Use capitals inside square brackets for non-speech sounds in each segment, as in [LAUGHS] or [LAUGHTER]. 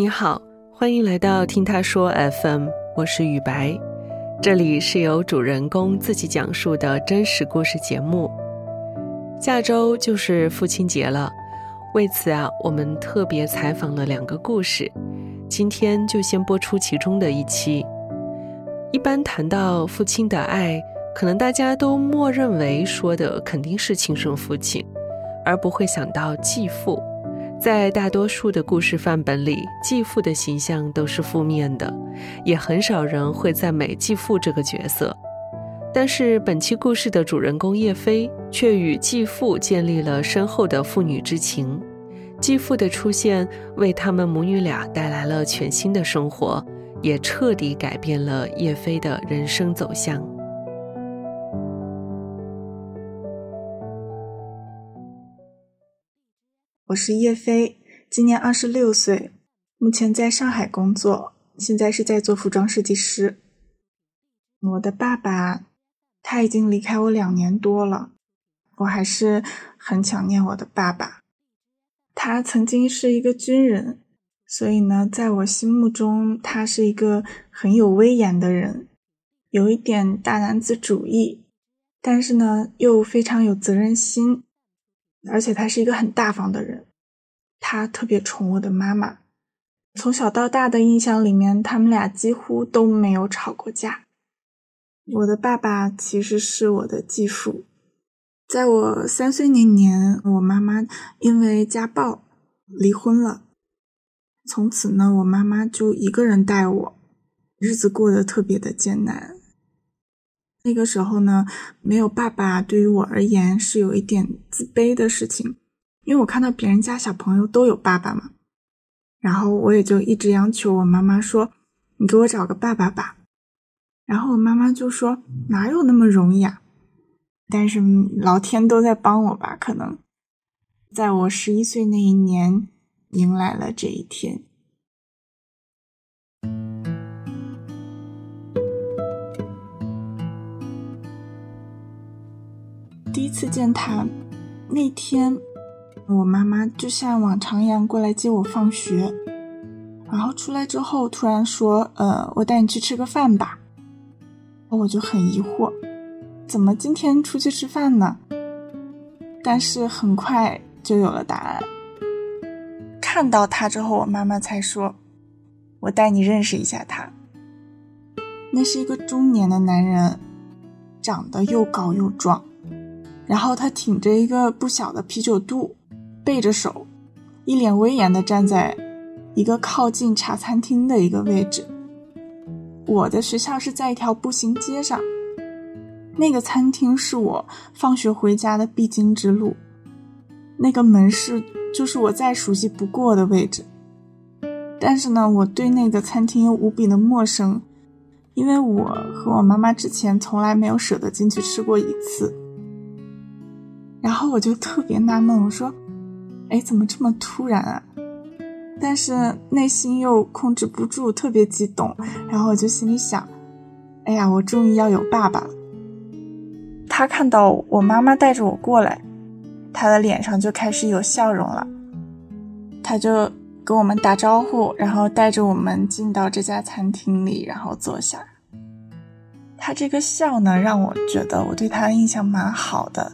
你好，欢迎来到听他说 FM，我是雨白，这里是由主人公自己讲述的真实故事节目。下周就是父亲节了，为此啊，我们特别采访了两个故事，今天就先播出其中的一期。一般谈到父亲的爱，可能大家都默认为说的肯定是亲生父亲，而不会想到继父。在大多数的故事范本里，继父的形象都是负面的，也很少人会赞美继父这个角色。但是本期故事的主人公叶飞却与继父建立了深厚的父女之情，继父的出现为他们母女俩带来了全新的生活，也彻底改变了叶飞的人生走向。我是叶飞，今年二十六岁，目前在上海工作，现在是在做服装设计师。我的爸爸他已经离开我两年多了，我还是很想念我的爸爸。他曾经是一个军人，所以呢，在我心目中，他是一个很有威严的人，有一点大男子主义，但是呢，又非常有责任心。而且他是一个很大方的人，他特别宠我的妈妈。从小到大的印象里面，他们俩几乎都没有吵过架。我的爸爸其实是我的继父。在我三岁那年，我妈妈因为家暴离婚了，从此呢，我妈妈就一个人带我，日子过得特别的艰难。那个时候呢，没有爸爸对于我而言是有一点自卑的事情，因为我看到别人家小朋友都有爸爸嘛，然后我也就一直央求我妈妈说：“你给我找个爸爸吧。”然后我妈妈就说：“哪有那么容易啊？”但是老天都在帮我吧，可能在我十一岁那一年迎来了这一天。第一次见他那天，我妈妈就像往常一样过来接我放学，然后出来之后突然说：“呃，我带你去吃个饭吧。”我就很疑惑，怎么今天出去吃饭呢？但是很快就有了答案。看到他之后，我妈妈才说：“我带你认识一下他。”那是一个中年的男人，长得又高又壮。然后他挺着一个不小的啤酒肚，背着手，一脸威严地站在一个靠近茶餐厅的一个位置。我的学校是在一条步行街上，那个餐厅是我放学回家的必经之路，那个门市就是我再熟悉不过的位置。但是呢，我对那个餐厅又无比的陌生，因为我和我妈妈之前从来没有舍得进去吃过一次。然后我就特别纳闷，我说：“哎，怎么这么突然啊？”但是内心又控制不住，特别激动。然后我就心里想：“哎呀，我终于要有爸爸了。”他看到我妈妈带着我过来，他的脸上就开始有笑容了。他就跟我们打招呼，然后带着我们进到这家餐厅里，然后坐下。他这个笑呢，让我觉得我对他的印象蛮好的。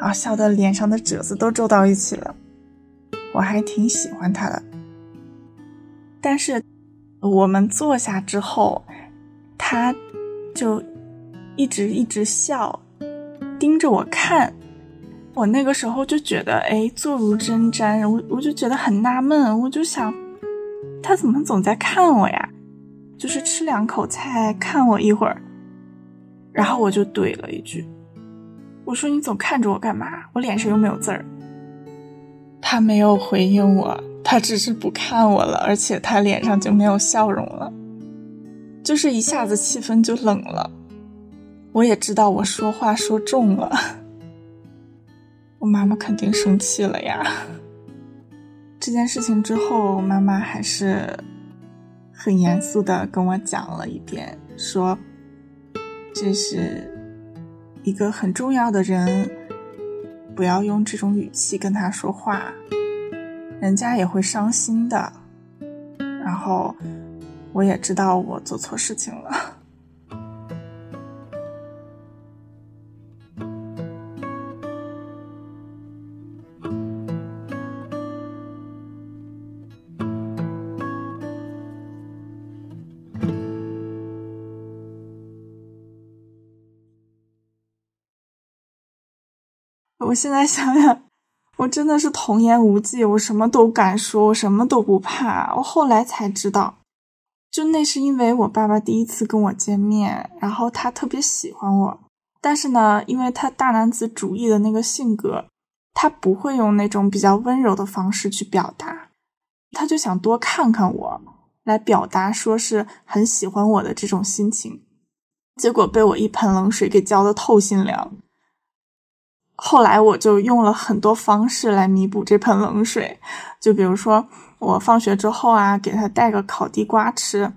啊笑得脸上的褶子都皱到一起了，我还挺喜欢他的。但是我们坐下之后，他就一直一直笑，盯着我看。我那个时候就觉得，哎，坐如针毡。我我就觉得很纳闷，我就想，他怎么总在看我呀？就是吃两口菜看我一会儿，然后我就怼了一句。我说你总看着我干嘛？我脸上又没有字儿。他没有回应我，他只是不看我了，而且他脸上就没有笑容了，就是一下子气氛就冷了。我也知道我说话说重了，我妈妈肯定生气了呀。这件事情之后，妈妈还是很严肃的跟我讲了一遍，说这是。一个很重要的人，不要用这种语气跟他说话，人家也会伤心的。然后我也知道我做错事情了。我现在想想，我真的是童言无忌，我什么都敢说，我什么都不怕。我后来才知道，就那是因为我爸爸第一次跟我见面，然后他特别喜欢我，但是呢，因为他大男子主义的那个性格，他不会用那种比较温柔的方式去表达，他就想多看看我，来表达说是很喜欢我的这种心情，结果被我一盆冷水给浇得透心凉。后来我就用了很多方式来弥补这盆冷水，就比如说我放学之后啊，给他带个烤地瓜吃；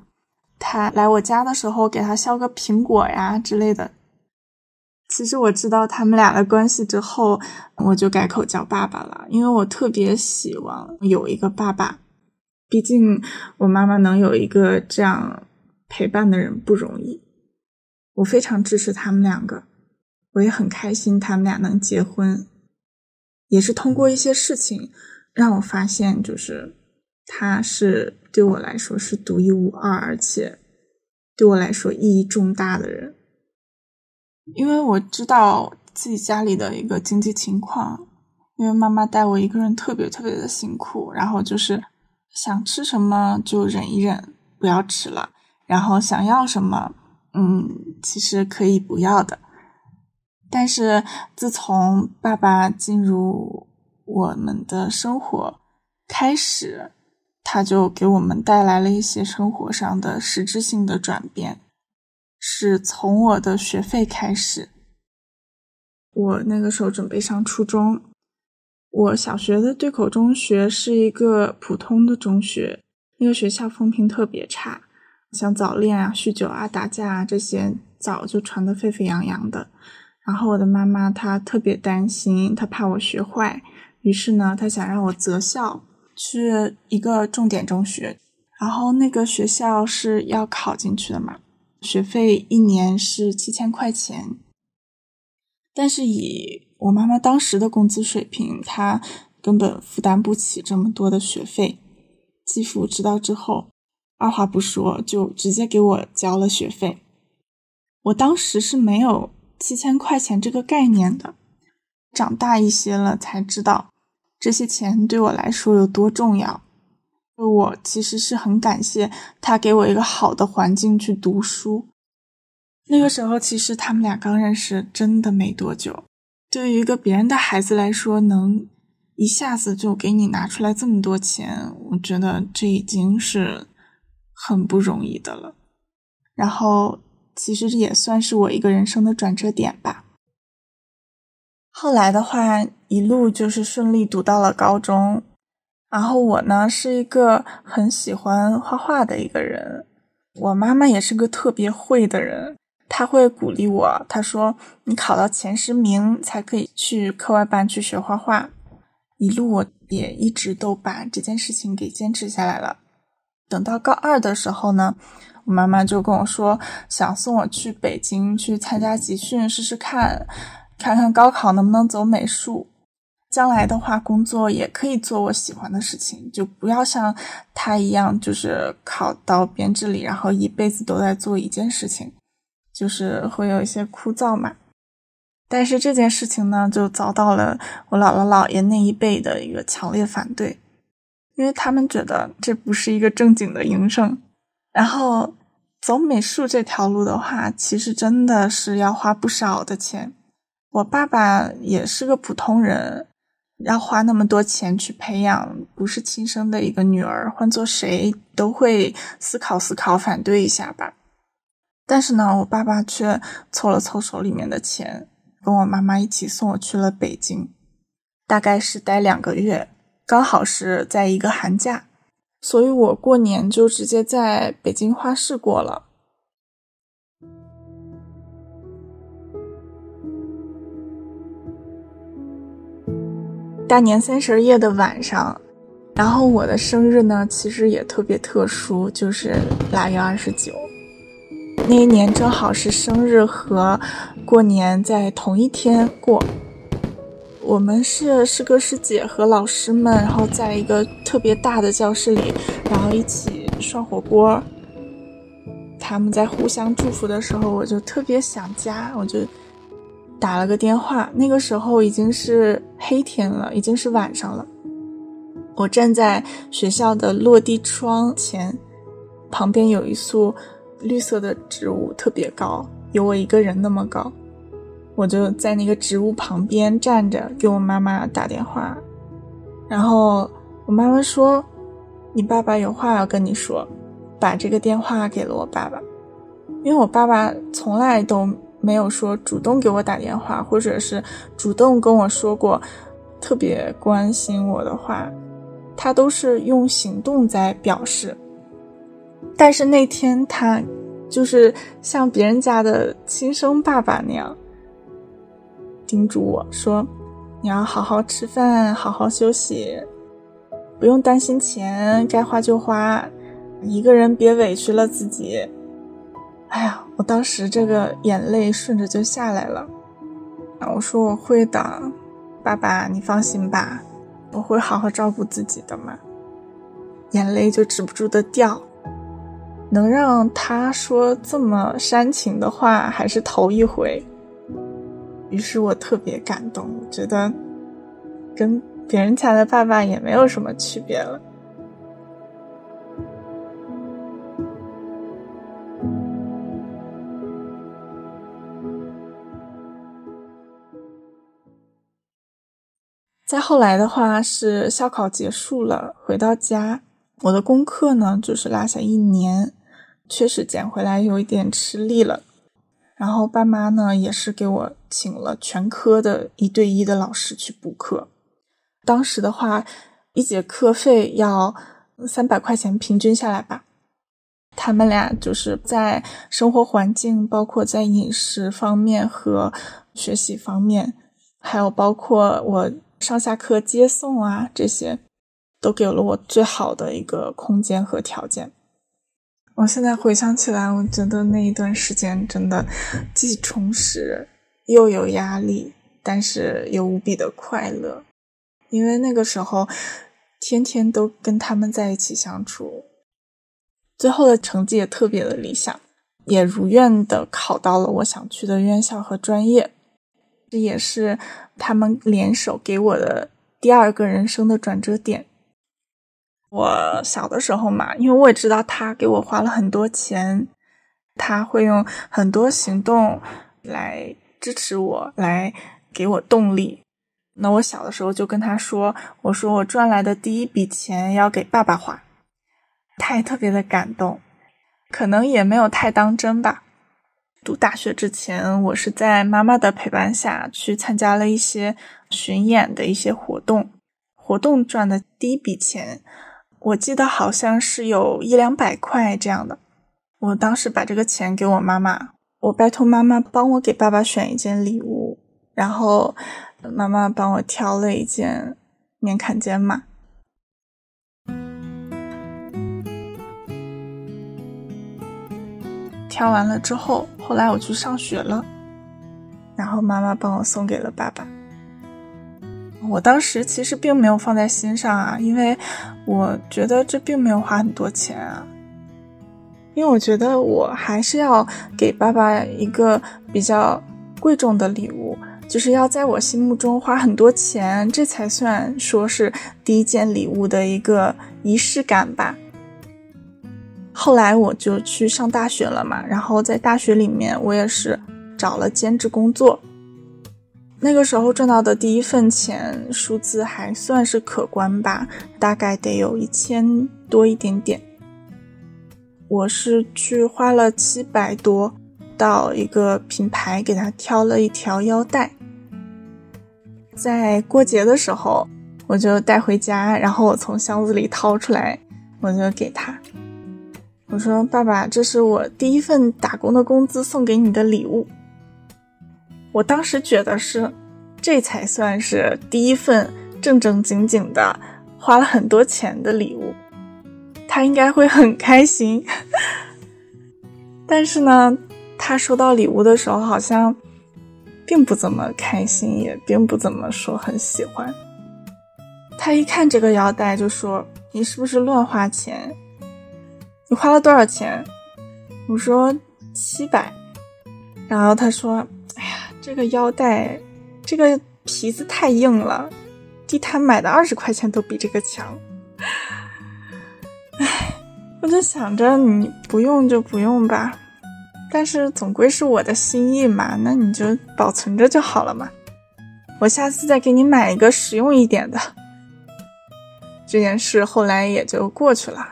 他来我家的时候，给他削个苹果呀之类的。其实我知道他们俩的关系之后，我就改口叫爸爸了，因为我特别希望有一个爸爸。毕竟我妈妈能有一个这样陪伴的人不容易，我非常支持他们两个。我也很开心，他们俩能结婚，也是通过一些事情让我发现，就是他是对我来说是独一无二，而且对我来说意义重大的人。因为我知道自己家里的一个经济情况，因为妈妈带我一个人特别特别的辛苦，然后就是想吃什么就忍一忍，不要吃了，然后想要什么，嗯，其实可以不要的。但是自从爸爸进入我们的生活开始，他就给我们带来了一些生活上的实质性的转变。是从我的学费开始，我那个时候准备上初中，我小学的对口中学是一个普通的中学，那个学校风评特别差，像早恋啊、酗酒啊、打架啊这些早就传得沸沸扬扬的。然后我的妈妈她特别担心，她怕我学坏，于是呢，她想让我择校去一个重点中学。然后那个学校是要考进去的嘛，学费一年是七千块钱。但是以我妈妈当时的工资水平，她根本负担不起这么多的学费。继父知道之后，二话不说就直接给我交了学费。我当时是没有。七千块钱这个概念的，长大一些了才知道这些钱对我来说有多重要。我其实是很感谢他给我一个好的环境去读书。那个时候其实他们俩刚认识，真的没多久。对于一个别人的孩子来说，能一下子就给你拿出来这么多钱，我觉得这已经是很不容易的了。然后。其实这也算是我一个人生的转折点吧。后来的话，一路就是顺利读到了高中。然后我呢是一个很喜欢画画的一个人，我妈妈也是个特别会的人，她会鼓励我，她说：“你考到前十名才可以去课外班去学画画。”一路我也一直都把这件事情给坚持下来了。等到高二的时候呢。我妈妈就跟我说，想送我去北京去参加集训试试看，看看高考能不能走美术。将来的话，工作也可以做我喜欢的事情，就不要像他一样，就是考到编制里，然后一辈子都在做一件事情，就是会有一些枯燥嘛。但是这件事情呢，就遭到了我姥姥姥爷那一辈的一个强烈反对，因为他们觉得这不是一个正经的营生。然后走美术这条路的话，其实真的是要花不少的钱。我爸爸也是个普通人，要花那么多钱去培养不是亲生的一个女儿，换做谁都会思考思考，反对一下吧。但是呢，我爸爸却凑了凑手里面的钱，跟我妈妈一起送我去了北京，大概是待两个月，刚好是在一个寒假。所以我过年就直接在北京花市过了。大年三十夜的晚上，然后我的生日呢，其实也特别特殊，就是腊月二十九。那一年正好是生日和过年在同一天过。我们是师哥师姐和老师们，然后在一个特别大的教室里，然后一起涮火锅。他们在互相祝福的时候，我就特别想家，我就打了个电话。那个时候已经是黑天了，已经是晚上了。我站在学校的落地窗前，旁边有一束绿色的植物，特别高，有我一个人那么高。我就在那个植物旁边站着，给我妈妈打电话。然后我妈妈说：“你爸爸有话要跟你说。”把这个电话给了我爸爸，因为我爸爸从来都没有说主动给我打电话，或者是主动跟我说过特别关心我的话。他都是用行动在表示，但是那天他就是像别人家的亲生爸爸那样叮嘱我说：“你要好好吃饭，好好休息，不用担心钱，该花就花，一个人别委屈了自己。”哎呀，我当时这个眼泪顺着就下来了。我说我会的，爸爸你放心吧。我会好好照顾自己的嘛，眼泪就止不住的掉。能让他说这么煽情的话，还是头一回。于是我特别感动，我觉得跟别人家的爸爸也没有什么区别了。再后来的话是校考结束了，回到家，我的功课呢就是落下一年，确实捡回来有一点吃力了。然后爸妈呢也是给我请了全科的一对一的老师去补课，当时的话一节课费要三百块钱，平均下来吧。他们俩就是在生活环境，包括在饮食方面和学习方面，还有包括我。上下课接送啊，这些都给了我最好的一个空间和条件。我现在回想起来，我觉得那一段时间真的既充实又有压力，但是又无比的快乐，因为那个时候天天都跟他们在一起相处。最后的成绩也特别的理想，也如愿的考到了我想去的院校和专业。这也是他们联手给我的第二个人生的转折点。我小的时候嘛，因为我也知道他给我花了很多钱，他会用很多行动来支持我，来给我动力。那我小的时候就跟他说：“我说我赚来的第一笔钱要给爸爸花。”他也特别的感动，可能也没有太当真吧。读大学之前，我是在妈妈的陪伴下去参加了一些巡演的一些活动，活动赚的第一笔钱，我记得好像是有一两百块这样的。我当时把这个钱给我妈妈，我拜托妈妈帮我给爸爸选一件礼物，然后妈妈帮我挑了一件棉坎肩嘛。挑完了之后，后来我去上学了，然后妈妈帮我送给了爸爸。我当时其实并没有放在心上啊，因为我觉得这并没有花很多钱啊，因为我觉得我还是要给爸爸一个比较贵重的礼物，就是要在我心目中花很多钱，这才算说是第一件礼物的一个仪式感吧。后来我就去上大学了嘛，然后在大学里面，我也是找了兼职工作。那个时候赚到的第一份钱数字还算是可观吧，大概得有一千多一点点。我是去花了七百多，到一个品牌给他挑了一条腰带，在过节的时候我就带回家，然后我从箱子里掏出来，我就给他。我说：“爸爸，这是我第一份打工的工资送给你的礼物。”我当时觉得是，这才算是第一份正正经经的花了很多钱的礼物，他应该会很开心。[LAUGHS] 但是呢，他收到礼物的时候好像并不怎么开心，也并不怎么说很喜欢。他一看这个腰带就说：“你是不是乱花钱？你花了多少钱？”我说：“七百。”然后他说：“哎呀，这个腰带，这个皮子太硬了，地摊买的二十块钱都比这个强。”我就想着你不用就不用吧，但是总归是我的心意嘛，那你就保存着就好了嘛。我下次再给你买一个实用一点的。这件事后来也就过去了。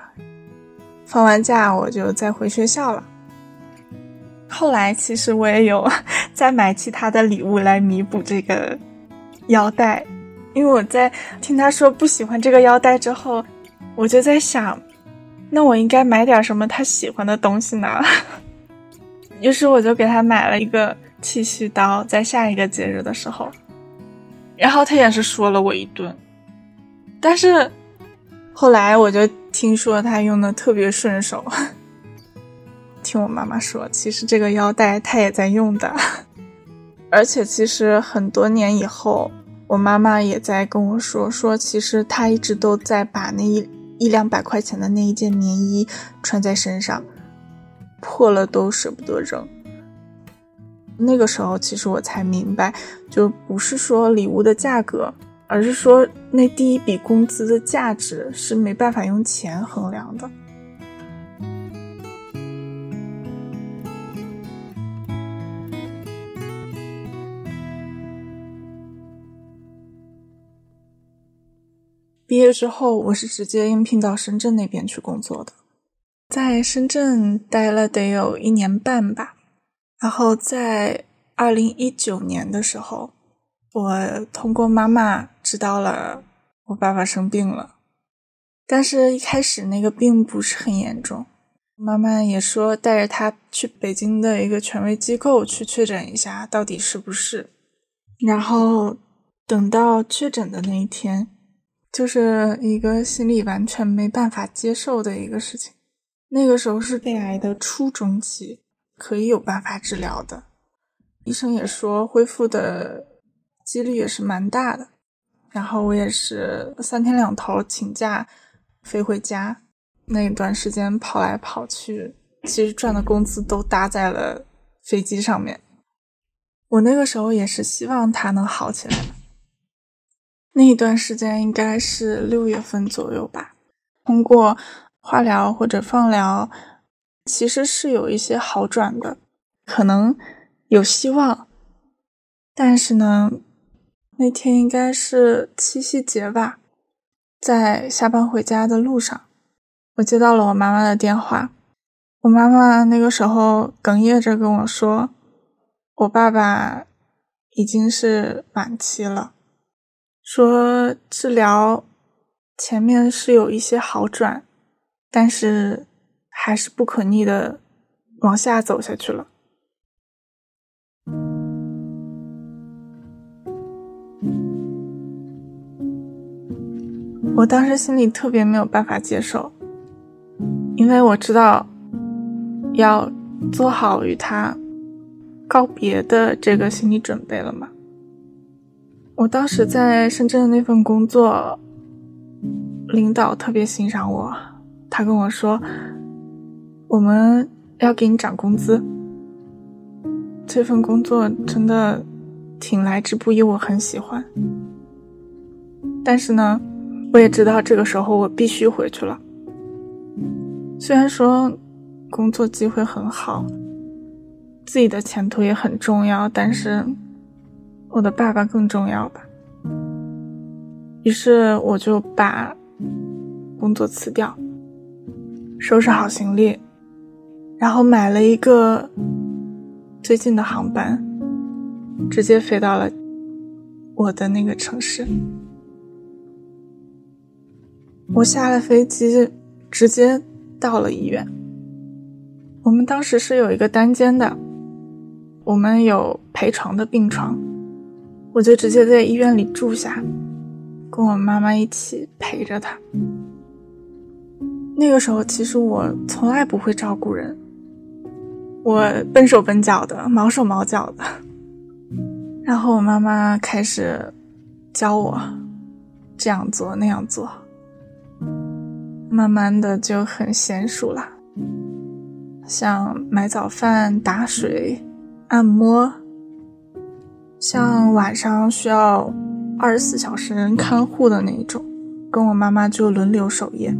放完假我就再回学校了。后来其实我也有 [LAUGHS] 再买其他的礼物来弥补这个腰带，因为我在听他说不喜欢这个腰带之后，我就在想，那我应该买点什么他喜欢的东西呢？[LAUGHS] 于是我就给他买了一个剃须刀，在下一个节日的时候，然后他也是说了我一顿，但是。后来我就听说他用的特别顺手，[LAUGHS] 听我妈妈说，其实这个腰带他也在用的，[LAUGHS] 而且其实很多年以后，我妈妈也在跟我说，说其实他一直都在把那一一两百块钱的那一件棉衣穿在身上，破了都舍不得扔。那个时候，其实我才明白，就不是说礼物的价格。而是说，那第一笔工资的价值是没办法用钱衡量的。毕业之后，我是直接应聘到深圳那边去工作的，在深圳待了得有一年半吧。然后在二零一九年的时候。我通过妈妈知道了我爸爸生病了，但是一开始那个病不是很严重，妈妈也说带着他去北京的一个权威机构去确诊一下到底是不是，然后等到确诊的那一天，就是一个心里完全没办法接受的一个事情。那个时候是肺癌的初中期，可以有办法治疗的，医生也说恢复的。几率也是蛮大的，然后我也是三天两头请假飞回家，那一段时间跑来跑去，其实赚的工资都搭在了飞机上面。我那个时候也是希望他能好起来。那一段时间应该是六月份左右吧，通过化疗或者放疗，其实是有一些好转的，可能有希望，但是呢。那天应该是七夕节吧，在下班回家的路上，我接到了我妈妈的电话。我妈妈那个时候哽咽着跟我说：“我爸爸已经是晚期了，说治疗前面是有一些好转，但是还是不可逆的往下走下去了。”我当时心里特别没有办法接受，因为我知道要做好与他告别的这个心理准备了嘛。我当时在深圳的那份工作，领导特别欣赏我，他跟我说：“我们要给你涨工资。”这份工作真的挺来之不易，我很喜欢，但是呢。我也知道这个时候我必须回去了。虽然说工作机会很好，自己的前途也很重要，但是我的爸爸更重要吧。于是我就把工作辞掉，收拾好行李，然后买了一个最近的航班，直接飞到了我的那个城市。我下了飞机，直接到了医院。我们当时是有一个单间的，我们有陪床的病床，我就直接在医院里住下。跟我妈妈一起陪着他。那个时候，其实我从来不会照顾人，我笨手笨脚的，毛手毛脚的。然后我妈妈开始教我这样做那样做，慢慢的就很娴熟了。像买早饭、打水、按摩，像晚上需要二十四小时人看护的那一种，跟我妈妈就轮流守夜。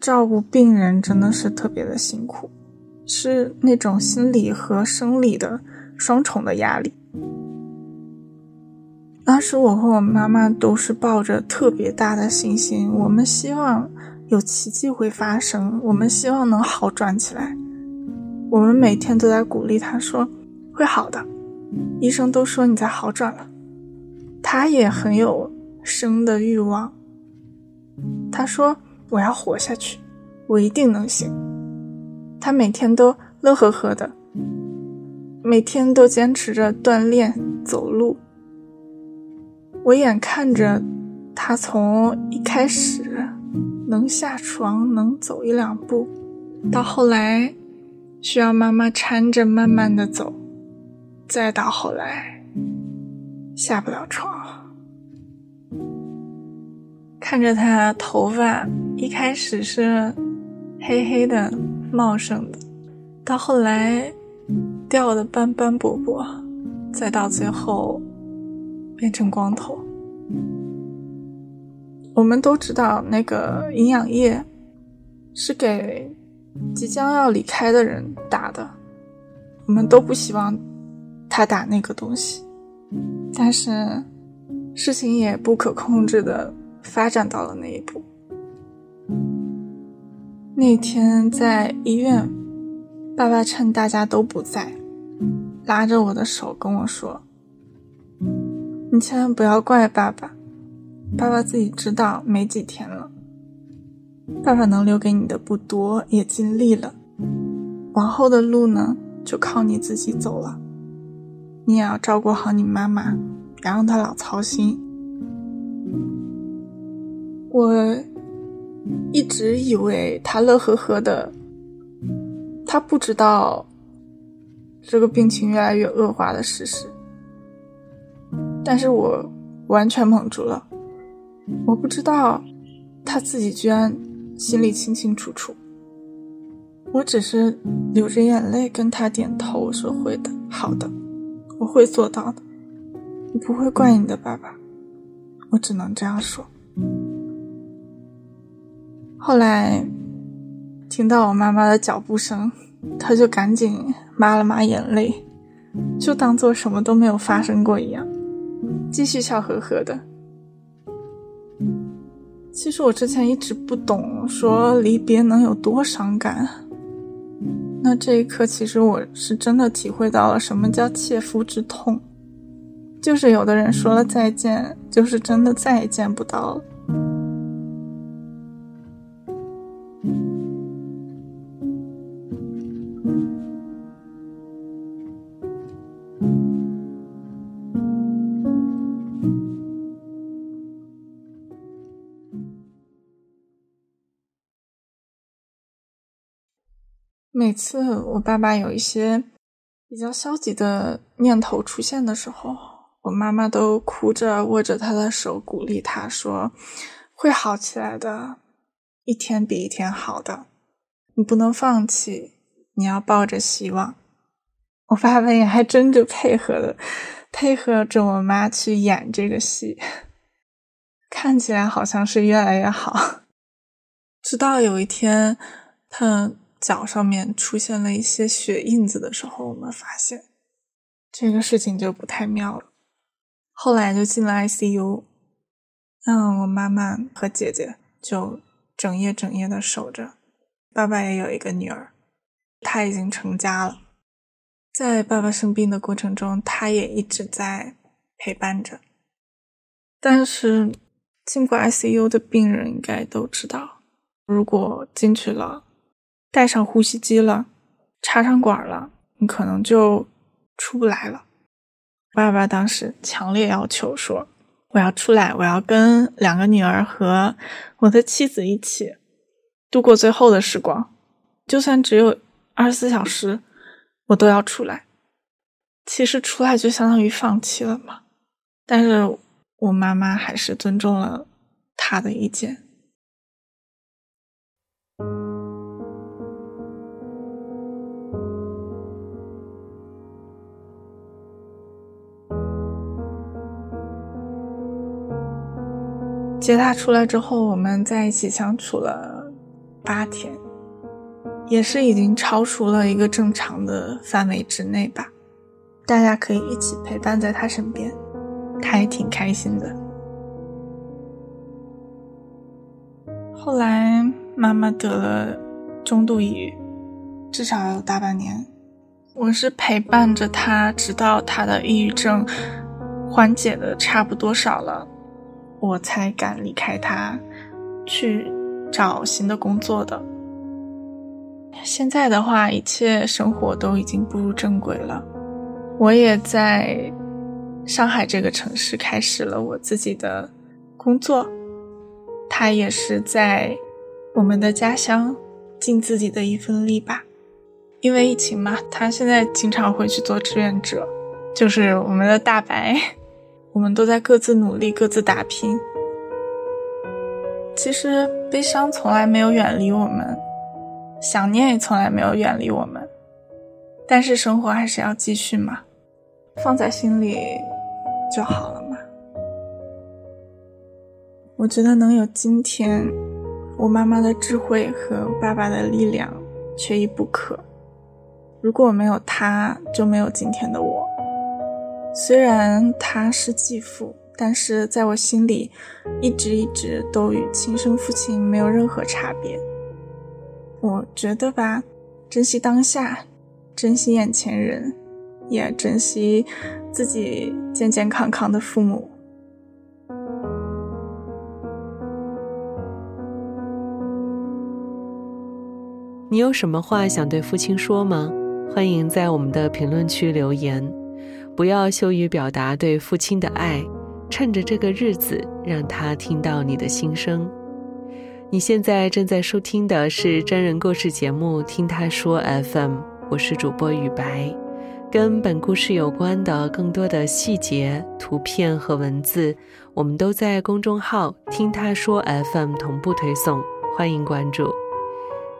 照顾病人真的是特别的辛苦，是那种心理和生理的双重的压力。当时我和我妈妈都是抱着特别大的信心，我们希望有奇迹会发生，我们希望能好转起来。我们每天都在鼓励她说会好的，医生都说你在好转了。他也很有生的欲望，他说。我要活下去，我一定能行。他每天都乐呵呵的，每天都坚持着锻炼走路。我眼看着他从一开始能下床能走一两步，到后来需要妈妈搀着慢慢的走，再到后来下不了床。看着他头发一开始是黑黑的、茂盛的，到后来掉的斑斑驳驳，再到最后变成光头。我们都知道那个营养液是给即将要离开的人打的，我们都不希望他打那个东西，但是事情也不可控制的。发展到了那一步。那天在医院，爸爸趁大家都不在，拉着我的手跟我说：“你千万不要怪爸爸，爸爸自己知道没几天了。爸爸能留给你的不多，也尽力了。往后的路呢，就靠你自己走了。你也要照顾好你妈妈，别让她老操心。”我一直以为他乐呵呵的，他不知道这个病情越来越恶化的事实。但是我完全蒙住了，我不知道他自己居然心里清清楚楚。我只是流着眼泪跟他点头，我说会的，好的，我会做到的，我不会怪你的，爸爸。我只能这样说。后来听到我妈妈的脚步声，他就赶紧抹了抹眼泪，就当做什么都没有发生过一样，继续笑呵呵的。其实我之前一直不懂，说离别能有多伤感。那这一刻，其实我是真的体会到了什么叫切肤之痛，就是有的人说了再见，就是真的再也见不到了。每次我爸爸有一些比较消极的念头出现的时候，我妈妈都哭着握着他的手，鼓励他说：“会好起来的，一天比一天好的，你不能放弃，你要抱着希望。”我爸爸也还真就配合的，配合着我妈去演这个戏，看起来好像是越来越好。直到有一天，他。脚上面出现了一些血印子的时候，我们发现这个事情就不太妙了。后来就进了 ICU，嗯，我妈妈和姐姐就整夜整夜的守着。爸爸也有一个女儿，他已经成家了。在爸爸生病的过程中，他也一直在陪伴着。但是进过 ICU 的病人应该都知道，如果进去了。带上呼吸机了，插上管了，你可能就出不来了。爸爸当时强烈要求说：“我要出来，我要跟两个女儿和我的妻子一起度过最后的时光，就算只有二十四小时，我都要出来。其实出来就相当于放弃了嘛，但是我妈妈还是尊重了她的意见。接他出来之后，我们在一起相处了八天，也是已经超出了一个正常的范围之内吧。大家可以一起陪伴在他身边，他也挺开心的。后来妈妈得了中度抑郁，至少有大半年，我是陪伴着他，直到他的抑郁症缓解的差不多少了。我才敢离开他，去找新的工作的。现在的话，一切生活都已经步入正轨了。我也在上海这个城市开始了我自己的工作，他也是在我们的家乡尽自己的一份力吧。因为疫情嘛，他现在经常会去做志愿者，就是我们的大白。我们都在各自努力，各自打拼。其实悲伤从来没有远离我们，想念也从来没有远离我们。但是生活还是要继续嘛，放在心里就好了嘛。我觉得能有今天，我妈妈的智慧和爸爸的力量缺一不可。如果没有他，就没有今天的我。虽然他是继父，但是在我心里，一直一直都与亲生父亲没有任何差别。我觉得吧，珍惜当下，珍惜眼前人，也珍惜自己健健康康的父母。你有什么话想对父亲说吗？欢迎在我们的评论区留言。不要羞于表达对父亲的爱，趁着这个日子，让他听到你的心声。你现在正在收听的是真人故事节目《听他说 FM》，我是主播雨白。跟本故事有关的更多的细节、图片和文字，我们都在公众号“听他说 FM” 同步推送，欢迎关注。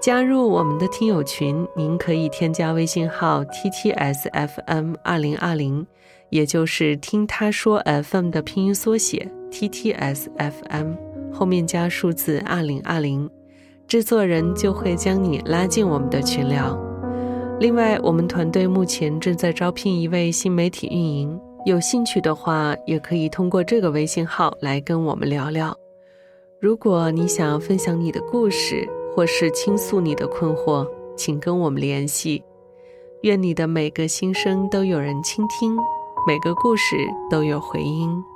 加入我们的听友群，您可以添加微信号 t t s f m 二零二零，也就是听他说 FM 的拼音缩写 t t s f m，后面加数字二零二零，制作人就会将你拉进我们的群聊。另外，我们团队目前正在招聘一位新媒体运营，有兴趣的话，也可以通过这个微信号来跟我们聊聊。如果你想分享你的故事，或是倾诉你的困惑，请跟我们联系。愿你的每个心声都有人倾听，每个故事都有回音。